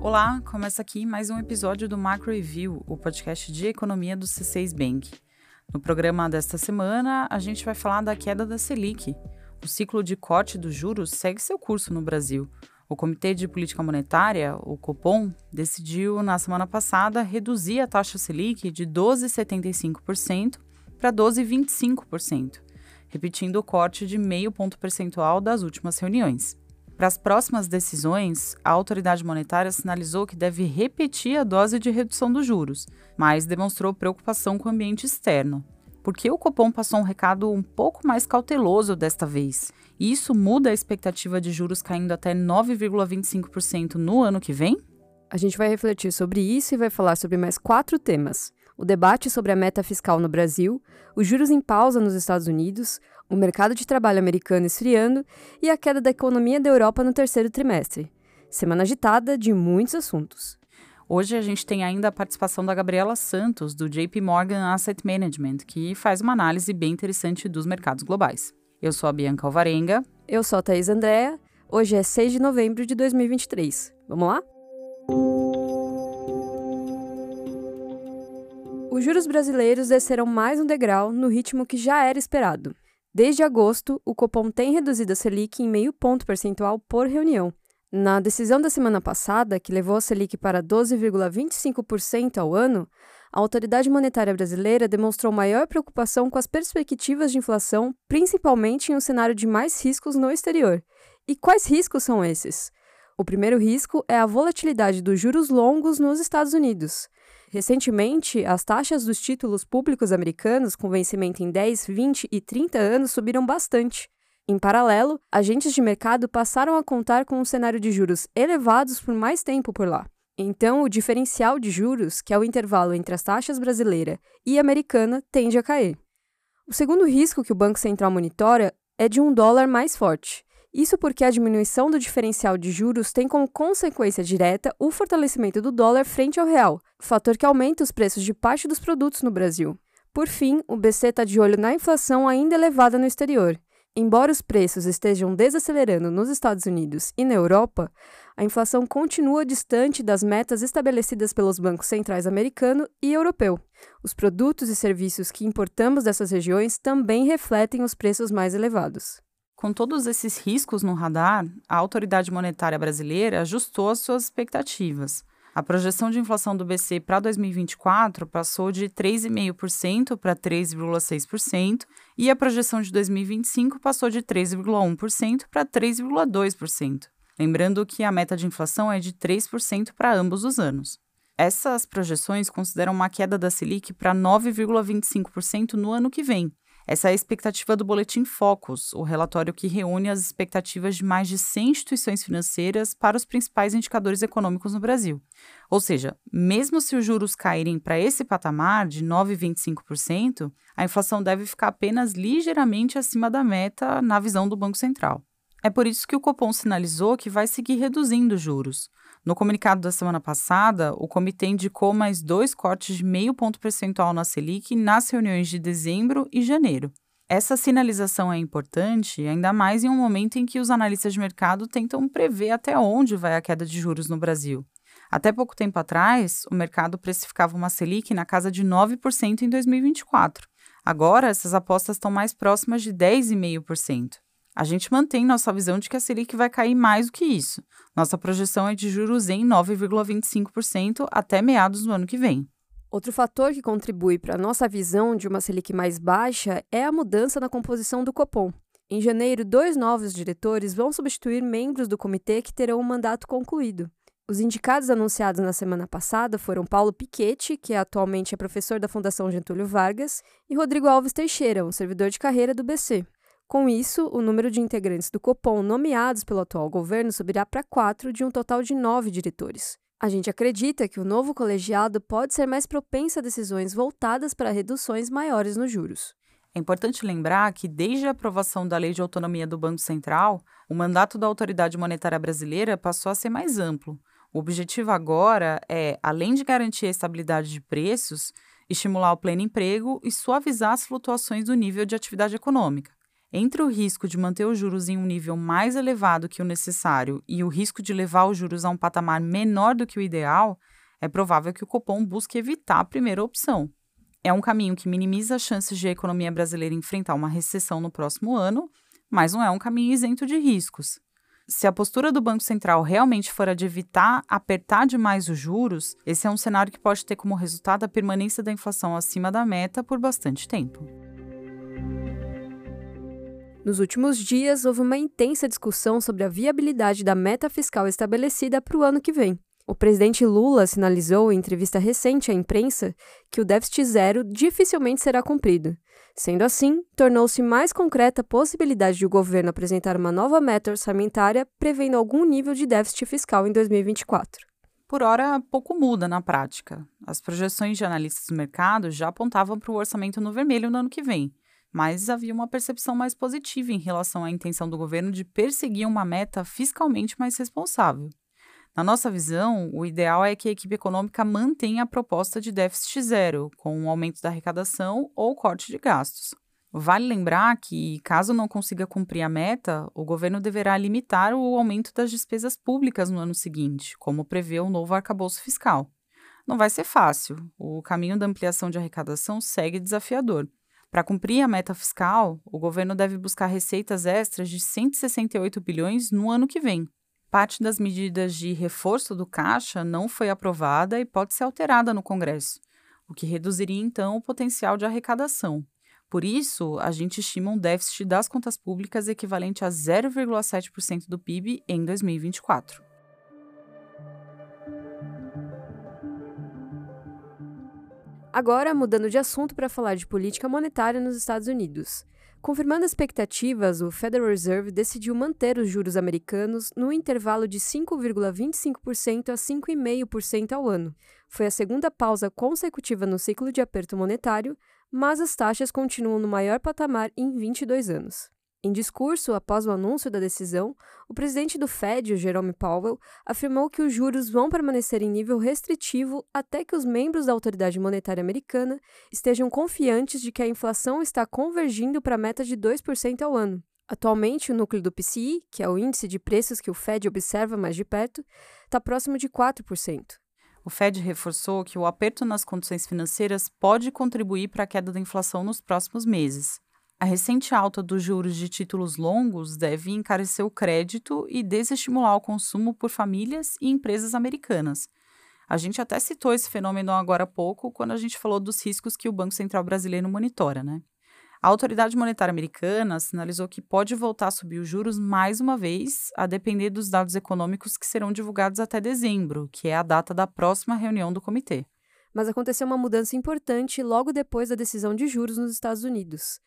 Olá, começa aqui mais um episódio do Macro Review, o podcast de economia do C6 Bank. No programa desta semana, a gente vai falar da queda da Selic. O ciclo de corte dos juros segue seu curso no Brasil. O Comitê de Política Monetária, o Copom, decidiu na semana passada reduzir a taxa Selic de 12,75% para 12,25%, repetindo o corte de meio ponto percentual das últimas reuniões. Para as próximas decisões, a autoridade monetária sinalizou que deve repetir a dose de redução dos juros, mas demonstrou preocupação com o ambiente externo. Porque o Copom passou um recado um pouco mais cauteloso desta vez. E isso muda a expectativa de juros caindo até 9,25% no ano que vem? A gente vai refletir sobre isso e vai falar sobre mais quatro temas: o debate sobre a meta fiscal no Brasil, os juros em pausa nos Estados Unidos, o mercado de trabalho americano esfriando e a queda da economia da Europa no terceiro trimestre. Semana agitada de muitos assuntos. Hoje a gente tem ainda a participação da Gabriela Santos, do JP Morgan Asset Management, que faz uma análise bem interessante dos mercados globais. Eu sou a Bianca Alvarenga. Eu sou a Thaís Andréa. Hoje é 6 de novembro de 2023. Vamos lá? Os juros brasileiros desceram mais um degrau no ritmo que já era esperado. Desde agosto, o Copom tem reduzido a Selic em meio ponto percentual por reunião. Na decisão da semana passada, que levou a Selic para 12,25% ao ano, a autoridade monetária brasileira demonstrou maior preocupação com as perspectivas de inflação, principalmente em um cenário de mais riscos no exterior. E quais riscos são esses? O primeiro risco é a volatilidade dos juros longos nos Estados Unidos. Recentemente, as taxas dos títulos públicos americanos com vencimento em 10, 20 e 30 anos subiram bastante. Em paralelo, agentes de mercado passaram a contar com um cenário de juros elevados por mais tempo por lá. Então, o diferencial de juros, que é o intervalo entre as taxas brasileira e americana, tende a cair. O segundo risco que o Banco Central monitora é de um dólar mais forte. Isso porque a diminuição do diferencial de juros tem como consequência direta o fortalecimento do dólar frente ao real, fator que aumenta os preços de parte dos produtos no Brasil. Por fim, o BC está de olho na inflação ainda elevada no exterior. Embora os preços estejam desacelerando nos Estados Unidos e na Europa, a inflação continua distante das metas estabelecidas pelos bancos centrais americano e europeu. Os produtos e serviços que importamos dessas regiões também refletem os preços mais elevados. Com todos esses riscos no radar, a autoridade monetária brasileira ajustou as suas expectativas. A projeção de inflação do BC para 2024 passou de 3,5% para 3,6% e a projeção de 2025 passou de 3,1% para 3,2%. Lembrando que a meta de inflação é de 3% para ambos os anos. Essas projeções consideram uma queda da Selic para 9,25% no ano que vem, essa é a expectativa do Boletim Focus, o relatório que reúne as expectativas de mais de 100 instituições financeiras para os principais indicadores econômicos no Brasil. Ou seja, mesmo se os juros caírem para esse patamar de 9,25%, a inflação deve ficar apenas ligeiramente acima da meta na visão do Banco Central. É por isso que o Copom sinalizou que vai seguir reduzindo os juros. No comunicado da semana passada, o comitê indicou mais dois cortes de meio ponto percentual na Selic nas reuniões de dezembro e janeiro. Essa sinalização é importante, ainda mais em um momento em que os analistas de mercado tentam prever até onde vai a queda de juros no Brasil. Até pouco tempo atrás, o mercado precificava uma Selic na casa de 9% em 2024. Agora, essas apostas estão mais próximas de 10,5%. A gente mantém nossa visão de que a Selic vai cair mais do que isso. Nossa projeção é de juros em 9,25% até meados do ano que vem. Outro fator que contribui para a nossa visão de uma Selic mais baixa é a mudança na composição do Copom. Em janeiro, dois novos diretores vão substituir membros do comitê que terão o mandato concluído. Os indicados anunciados na semana passada foram Paulo Piquetti, que atualmente é professor da Fundação Getúlio Vargas, e Rodrigo Alves Teixeira, um servidor de carreira do BC. Com isso, o número de integrantes do Copom nomeados pelo atual governo subirá para quatro, de um total de nove diretores. A gente acredita que o novo colegiado pode ser mais propenso a decisões voltadas para reduções maiores nos juros. É importante lembrar que, desde a aprovação da Lei de Autonomia do Banco Central, o mandato da Autoridade Monetária Brasileira passou a ser mais amplo. O objetivo agora é, além de garantir a estabilidade de preços, estimular o pleno emprego e suavizar as flutuações do nível de atividade econômica. Entre o risco de manter os juros em um nível mais elevado que o necessário e o risco de levar os juros a um patamar menor do que o ideal, é provável que o Copom busque evitar a primeira opção. É um caminho que minimiza as chances de a economia brasileira enfrentar uma recessão no próximo ano, mas não é um caminho isento de riscos. Se a postura do Banco Central realmente for a de evitar apertar demais os juros, esse é um cenário que pode ter como resultado a permanência da inflação acima da meta por bastante tempo. Nos últimos dias, houve uma intensa discussão sobre a viabilidade da meta fiscal estabelecida para o ano que vem. O presidente Lula sinalizou em entrevista recente à imprensa que o déficit zero dificilmente será cumprido. Sendo assim, tornou-se mais concreta a possibilidade de o governo apresentar uma nova meta orçamentária prevendo algum nível de déficit fiscal em 2024. Por hora, pouco muda na prática. As projeções de analistas do mercado já apontavam para o orçamento no vermelho no ano que vem mas havia uma percepção mais positiva em relação à intenção do governo de perseguir uma meta fiscalmente mais responsável. Na nossa visão, o ideal é que a equipe econômica mantenha a proposta de déficit zero, com um aumento da arrecadação ou corte de gastos. Vale lembrar que, caso não consiga cumprir a meta, o governo deverá limitar o aumento das despesas públicas no ano seguinte, como prevê o novo arcabouço fiscal. Não vai ser fácil, o caminho da ampliação de arrecadação segue desafiador. Para cumprir a meta fiscal, o governo deve buscar receitas extras de 168 bilhões no ano que vem. Parte das medidas de reforço do caixa não foi aprovada e pode ser alterada no Congresso, o que reduziria então o potencial de arrecadação. Por isso, a gente estima um déficit das contas públicas equivalente a 0,7% do PIB em 2024. Agora, mudando de assunto para falar de política monetária nos Estados Unidos. Confirmando expectativas, o Federal Reserve decidiu manter os juros americanos no intervalo de 5,25% a 5,5% ao ano. Foi a segunda pausa consecutiva no ciclo de aperto monetário, mas as taxas continuam no maior patamar em 22 anos. Em discurso após o anúncio da decisão, o presidente do Fed, o Jerome Powell, afirmou que os juros vão permanecer em nível restritivo até que os membros da autoridade monetária americana estejam confiantes de que a inflação está convergindo para a meta de 2% ao ano. Atualmente, o núcleo do PCI, que é o índice de preços que o Fed observa mais de perto, está próximo de 4%. O Fed reforçou que o aperto nas condições financeiras pode contribuir para a queda da inflação nos próximos meses. A recente alta dos juros de títulos longos deve encarecer o crédito e desestimular o consumo por famílias e empresas americanas. A gente até citou esse fenômeno agora há pouco, quando a gente falou dos riscos que o Banco Central brasileiro monitora, né? A autoridade monetária americana sinalizou que pode voltar a subir os juros mais uma vez, a depender dos dados econômicos que serão divulgados até dezembro, que é a data da próxima reunião do comitê. Mas aconteceu uma mudança importante logo depois da decisão de juros nos Estados Unidos.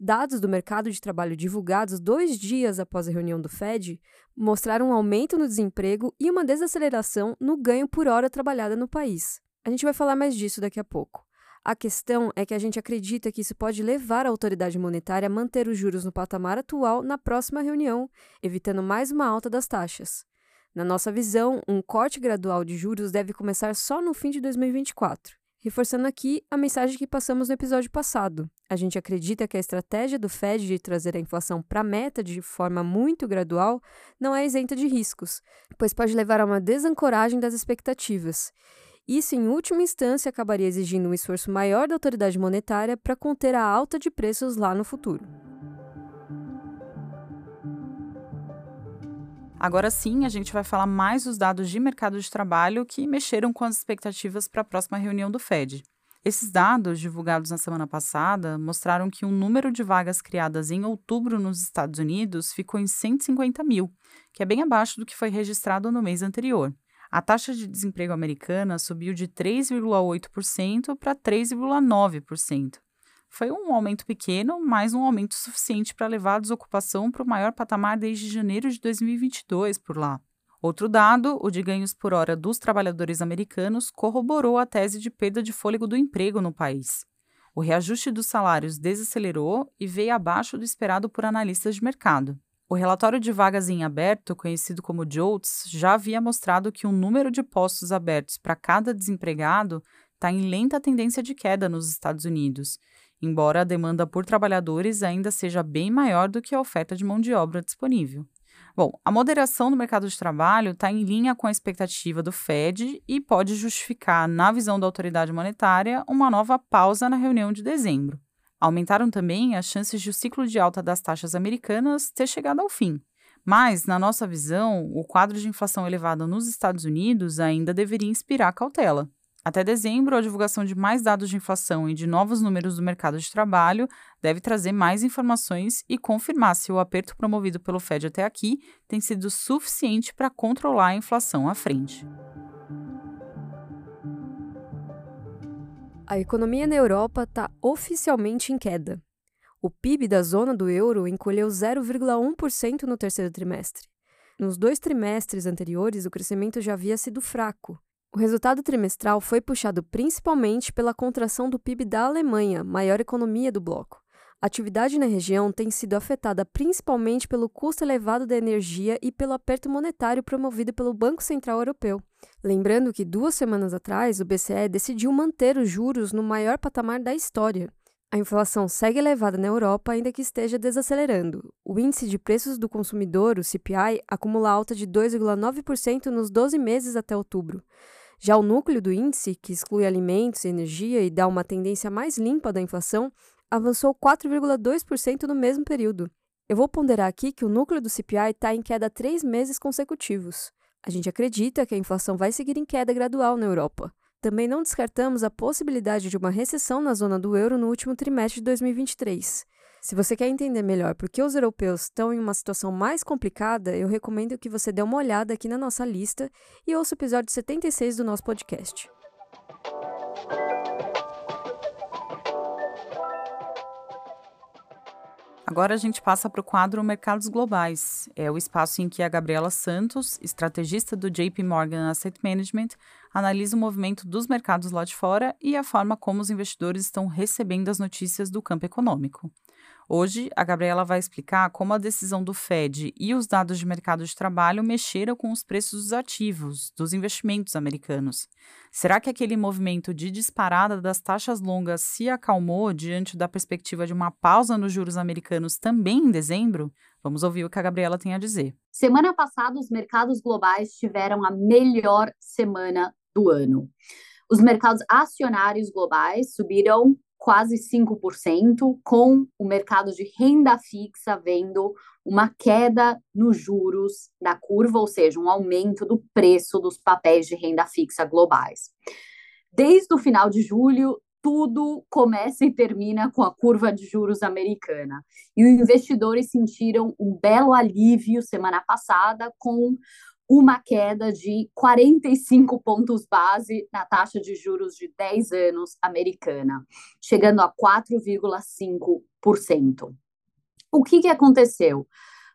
Dados do mercado de trabalho divulgados dois dias após a reunião do Fed mostraram um aumento no desemprego e uma desaceleração no ganho por hora trabalhada no país. A gente vai falar mais disso daqui a pouco. A questão é que a gente acredita que isso pode levar a autoridade monetária a manter os juros no patamar atual na próxima reunião, evitando mais uma alta das taxas. Na nossa visão, um corte gradual de juros deve começar só no fim de 2024. Reforçando aqui a mensagem que passamos no episódio passado. A gente acredita que a estratégia do Fed de trazer a inflação para a meta de forma muito gradual não é isenta de riscos, pois pode levar a uma desancoragem das expectativas. Isso, em última instância, acabaria exigindo um esforço maior da autoridade monetária para conter a alta de preços lá no futuro. Agora sim, a gente vai falar mais dos dados de mercado de trabalho que mexeram com as expectativas para a próxima reunião do Fed. Esses dados, divulgados na semana passada, mostraram que o número de vagas criadas em outubro nos Estados Unidos ficou em 150 mil, que é bem abaixo do que foi registrado no mês anterior. A taxa de desemprego americana subiu de 3,8% para 3,9%. Foi um aumento pequeno, mas um aumento suficiente para levar a desocupação para o maior patamar desde janeiro de 2022 por lá. Outro dado, o de ganhos por hora dos trabalhadores americanos, corroborou a tese de perda de fôlego do emprego no país. O reajuste dos salários desacelerou e veio abaixo do esperado por analistas de mercado. O relatório de vagas em aberto, conhecido como JOLTS, já havia mostrado que o número de postos abertos para cada desempregado está em lenta tendência de queda nos Estados Unidos embora a demanda por trabalhadores ainda seja bem maior do que a oferta de mão de obra disponível. Bom, a moderação do mercado de trabalho está em linha com a expectativa do Fed e pode justificar, na visão da autoridade monetária, uma nova pausa na reunião de dezembro. Aumentaram também as chances de o ciclo de alta das taxas americanas ter chegado ao fim. Mas, na nossa visão, o quadro de inflação elevada nos Estados Unidos ainda deveria inspirar cautela. Até dezembro, a divulgação de mais dados de inflação e de novos números do mercado de trabalho deve trazer mais informações e confirmar se o aperto promovido pelo Fed até aqui tem sido suficiente para controlar a inflação à frente. A economia na Europa está oficialmente em queda. O PIB da zona do euro encolheu 0,1% no terceiro trimestre. Nos dois trimestres anteriores, o crescimento já havia sido fraco. O resultado trimestral foi puxado principalmente pela contração do PIB da Alemanha, maior economia do bloco. A atividade na região tem sido afetada principalmente pelo custo elevado da energia e pelo aperto monetário promovido pelo Banco Central Europeu. Lembrando que duas semanas atrás o BCE decidiu manter os juros no maior patamar da história. A inflação segue elevada na Europa, ainda que esteja desacelerando. O índice de preços do consumidor, o CPI, acumula alta de 2,9% nos 12 meses até outubro. Já o núcleo do índice, que exclui alimentos e energia e dá uma tendência mais limpa da inflação, avançou 4,2% no mesmo período. Eu vou ponderar aqui que o núcleo do CPI está em queda três meses consecutivos. A gente acredita que a inflação vai seguir em queda gradual na Europa. Também não descartamos a possibilidade de uma recessão na zona do euro no último trimestre de 2023. Se você quer entender melhor por que os europeus estão em uma situação mais complicada, eu recomendo que você dê uma olhada aqui na nossa lista e ouça o episódio 76 do nosso podcast. Agora a gente passa para o quadro Mercados Globais. É o espaço em que a Gabriela Santos, estrategista do JP Morgan Asset Management, analisa o movimento dos mercados lá de fora e a forma como os investidores estão recebendo as notícias do campo econômico. Hoje, a Gabriela vai explicar como a decisão do Fed e os dados de mercado de trabalho mexeram com os preços dos ativos, dos investimentos americanos. Será que aquele movimento de disparada das taxas longas se acalmou diante da perspectiva de uma pausa nos juros americanos também em dezembro? Vamos ouvir o que a Gabriela tem a dizer. Semana passada, os mercados globais tiveram a melhor semana do ano. Os mercados acionários globais subiram quase 5%, com o mercado de renda fixa vendo uma queda nos juros da curva, ou seja, um aumento do preço dos papéis de renda fixa globais. Desde o final de julho, tudo começa e termina com a curva de juros americana. E os investidores sentiram um belo alívio semana passada com uma queda de 45 pontos base na taxa de juros de 10 anos americana, chegando a 4,5%. O que, que aconteceu?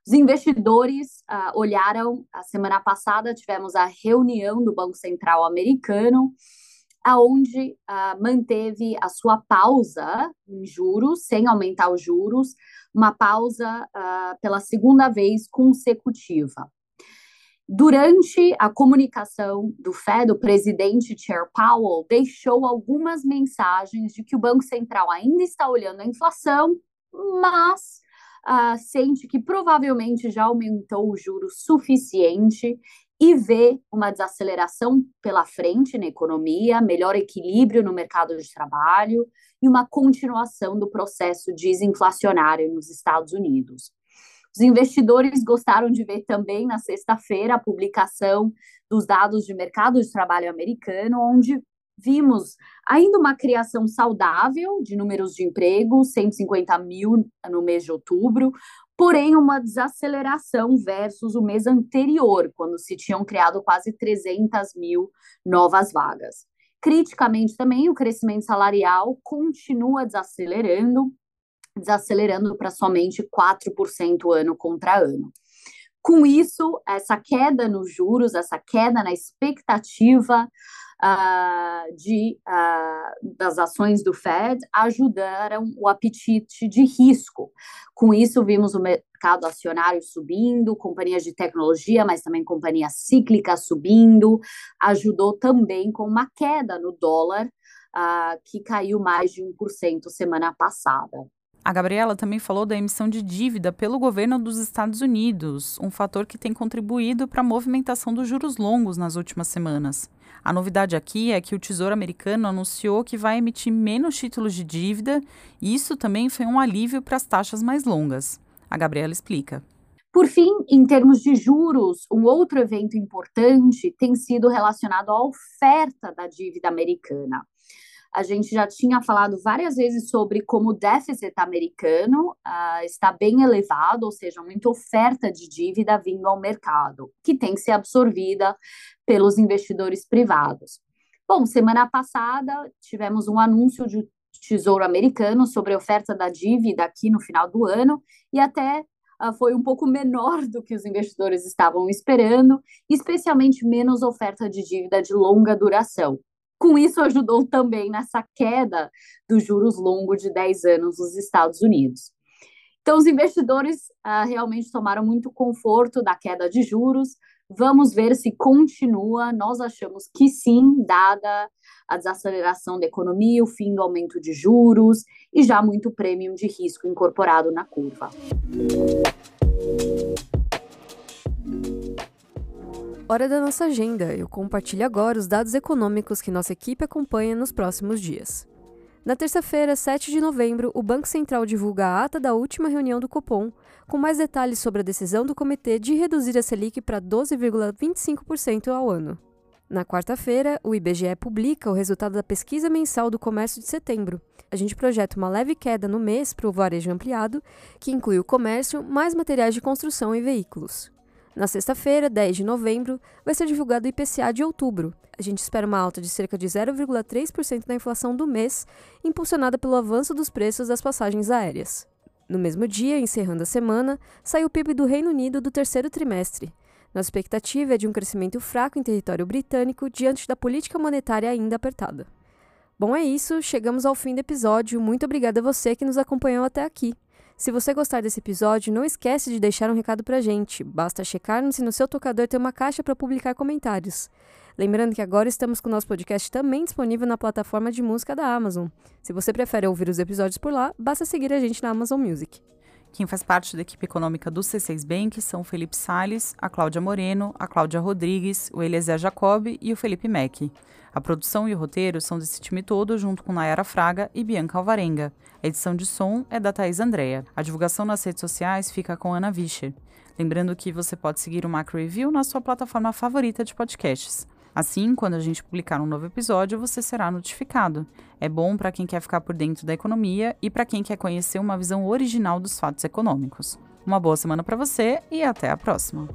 Os investidores uh, olharam, a semana passada tivemos a reunião do Banco Central americano, aonde uh, manteve a sua pausa em juros, sem aumentar os juros, uma pausa uh, pela segunda vez consecutiva. Durante a comunicação do Fed, o presidente Chair Powell deixou algumas mensagens de que o Banco Central ainda está olhando a inflação, mas uh, sente que provavelmente já aumentou o juro suficiente e vê uma desaceleração pela frente na economia, melhor equilíbrio no mercado de trabalho e uma continuação do processo desinflacionário nos Estados Unidos. Os investidores gostaram de ver também na sexta-feira a publicação dos dados de mercado de trabalho americano, onde vimos ainda uma criação saudável de números de emprego, 150 mil no mês de outubro, porém uma desaceleração versus o mês anterior, quando se tinham criado quase 300 mil novas vagas. Criticamente também, o crescimento salarial continua desacelerando, desacelerando para somente 4% ano contra ano. Com isso, essa queda nos juros, essa queda na expectativa uh, de, uh, das ações do Fed ajudaram o apetite de risco. Com isso, vimos o mercado acionário subindo, companhias de tecnologia, mas também companhias cíclicas subindo, ajudou também com uma queda no dólar uh, que caiu mais de 1% semana passada. A Gabriela também falou da emissão de dívida pelo governo dos Estados Unidos, um fator que tem contribuído para a movimentação dos juros longos nas últimas semanas. A novidade aqui é que o Tesouro Americano anunciou que vai emitir menos títulos de dívida, e isso também foi um alívio para as taxas mais longas. A Gabriela explica. Por fim, em termos de juros, um outro evento importante tem sido relacionado à oferta da dívida americana. A gente já tinha falado várias vezes sobre como o déficit americano uh, está bem elevado, ou seja, muita oferta de dívida vindo ao mercado, que tem que ser absorvida pelos investidores privados. Bom, semana passada tivemos um anúncio de Tesouro Americano sobre a oferta da dívida aqui no final do ano e até uh, foi um pouco menor do que os investidores estavam esperando, especialmente menos oferta de dívida de longa duração. Com isso, ajudou também nessa queda dos juros longos de 10 anos nos Estados Unidos. Então, os investidores uh, realmente tomaram muito conforto da queda de juros. Vamos ver se continua. Nós achamos que sim, dada a desaceleração da economia, o fim do aumento de juros e já muito prêmio de risco incorporado na curva. Hora da nossa agenda. Eu compartilho agora os dados econômicos que nossa equipe acompanha nos próximos dias. Na terça-feira, 7 de novembro, o Banco Central divulga a ata da última reunião do Copom, com mais detalhes sobre a decisão do comitê de reduzir a Selic para 12,25% ao ano. Na quarta-feira, o IBGE publica o resultado da pesquisa mensal do comércio de setembro. A gente projeta uma leve queda no mês para o varejo ampliado, que inclui o comércio, mais materiais de construção e veículos. Na sexta-feira, 10 de novembro, vai ser divulgado o IPCA de outubro. A gente espera uma alta de cerca de 0,3% da inflação do mês, impulsionada pelo avanço dos preços das passagens aéreas. No mesmo dia, encerrando a semana, sai o PIB do Reino Unido do terceiro trimestre. Nossa expectativa é de um crescimento fraco em território britânico diante da política monetária ainda apertada. Bom, é isso, chegamos ao fim do episódio. Muito obrigada a você que nos acompanhou até aqui. Se você gostar desse episódio, não esquece de deixar um recado pra gente. Basta checar se no seu tocador tem uma caixa para publicar comentários. Lembrando que agora estamos com o nosso podcast também disponível na plataforma de música da Amazon. Se você prefere ouvir os episódios por lá, basta seguir a gente na Amazon Music. Quem faz parte da equipe econômica do C6 Bank são o Felipe Sales, a Cláudia Moreno, a Cláudia Rodrigues, o Eliezer Jacob e o Felipe Mack. A produção e o roteiro são desse time todo, junto com Nayara Fraga e Bianca Alvarenga. A edição de som é da Thaís Andrea. A divulgação nas redes sociais fica com Ana Vischer. Lembrando que você pode seguir o Macro Review na sua plataforma favorita de podcasts. Assim, quando a gente publicar um novo episódio, você será notificado. É bom para quem quer ficar por dentro da economia e para quem quer conhecer uma visão original dos fatos econômicos. Uma boa semana para você e até a próxima!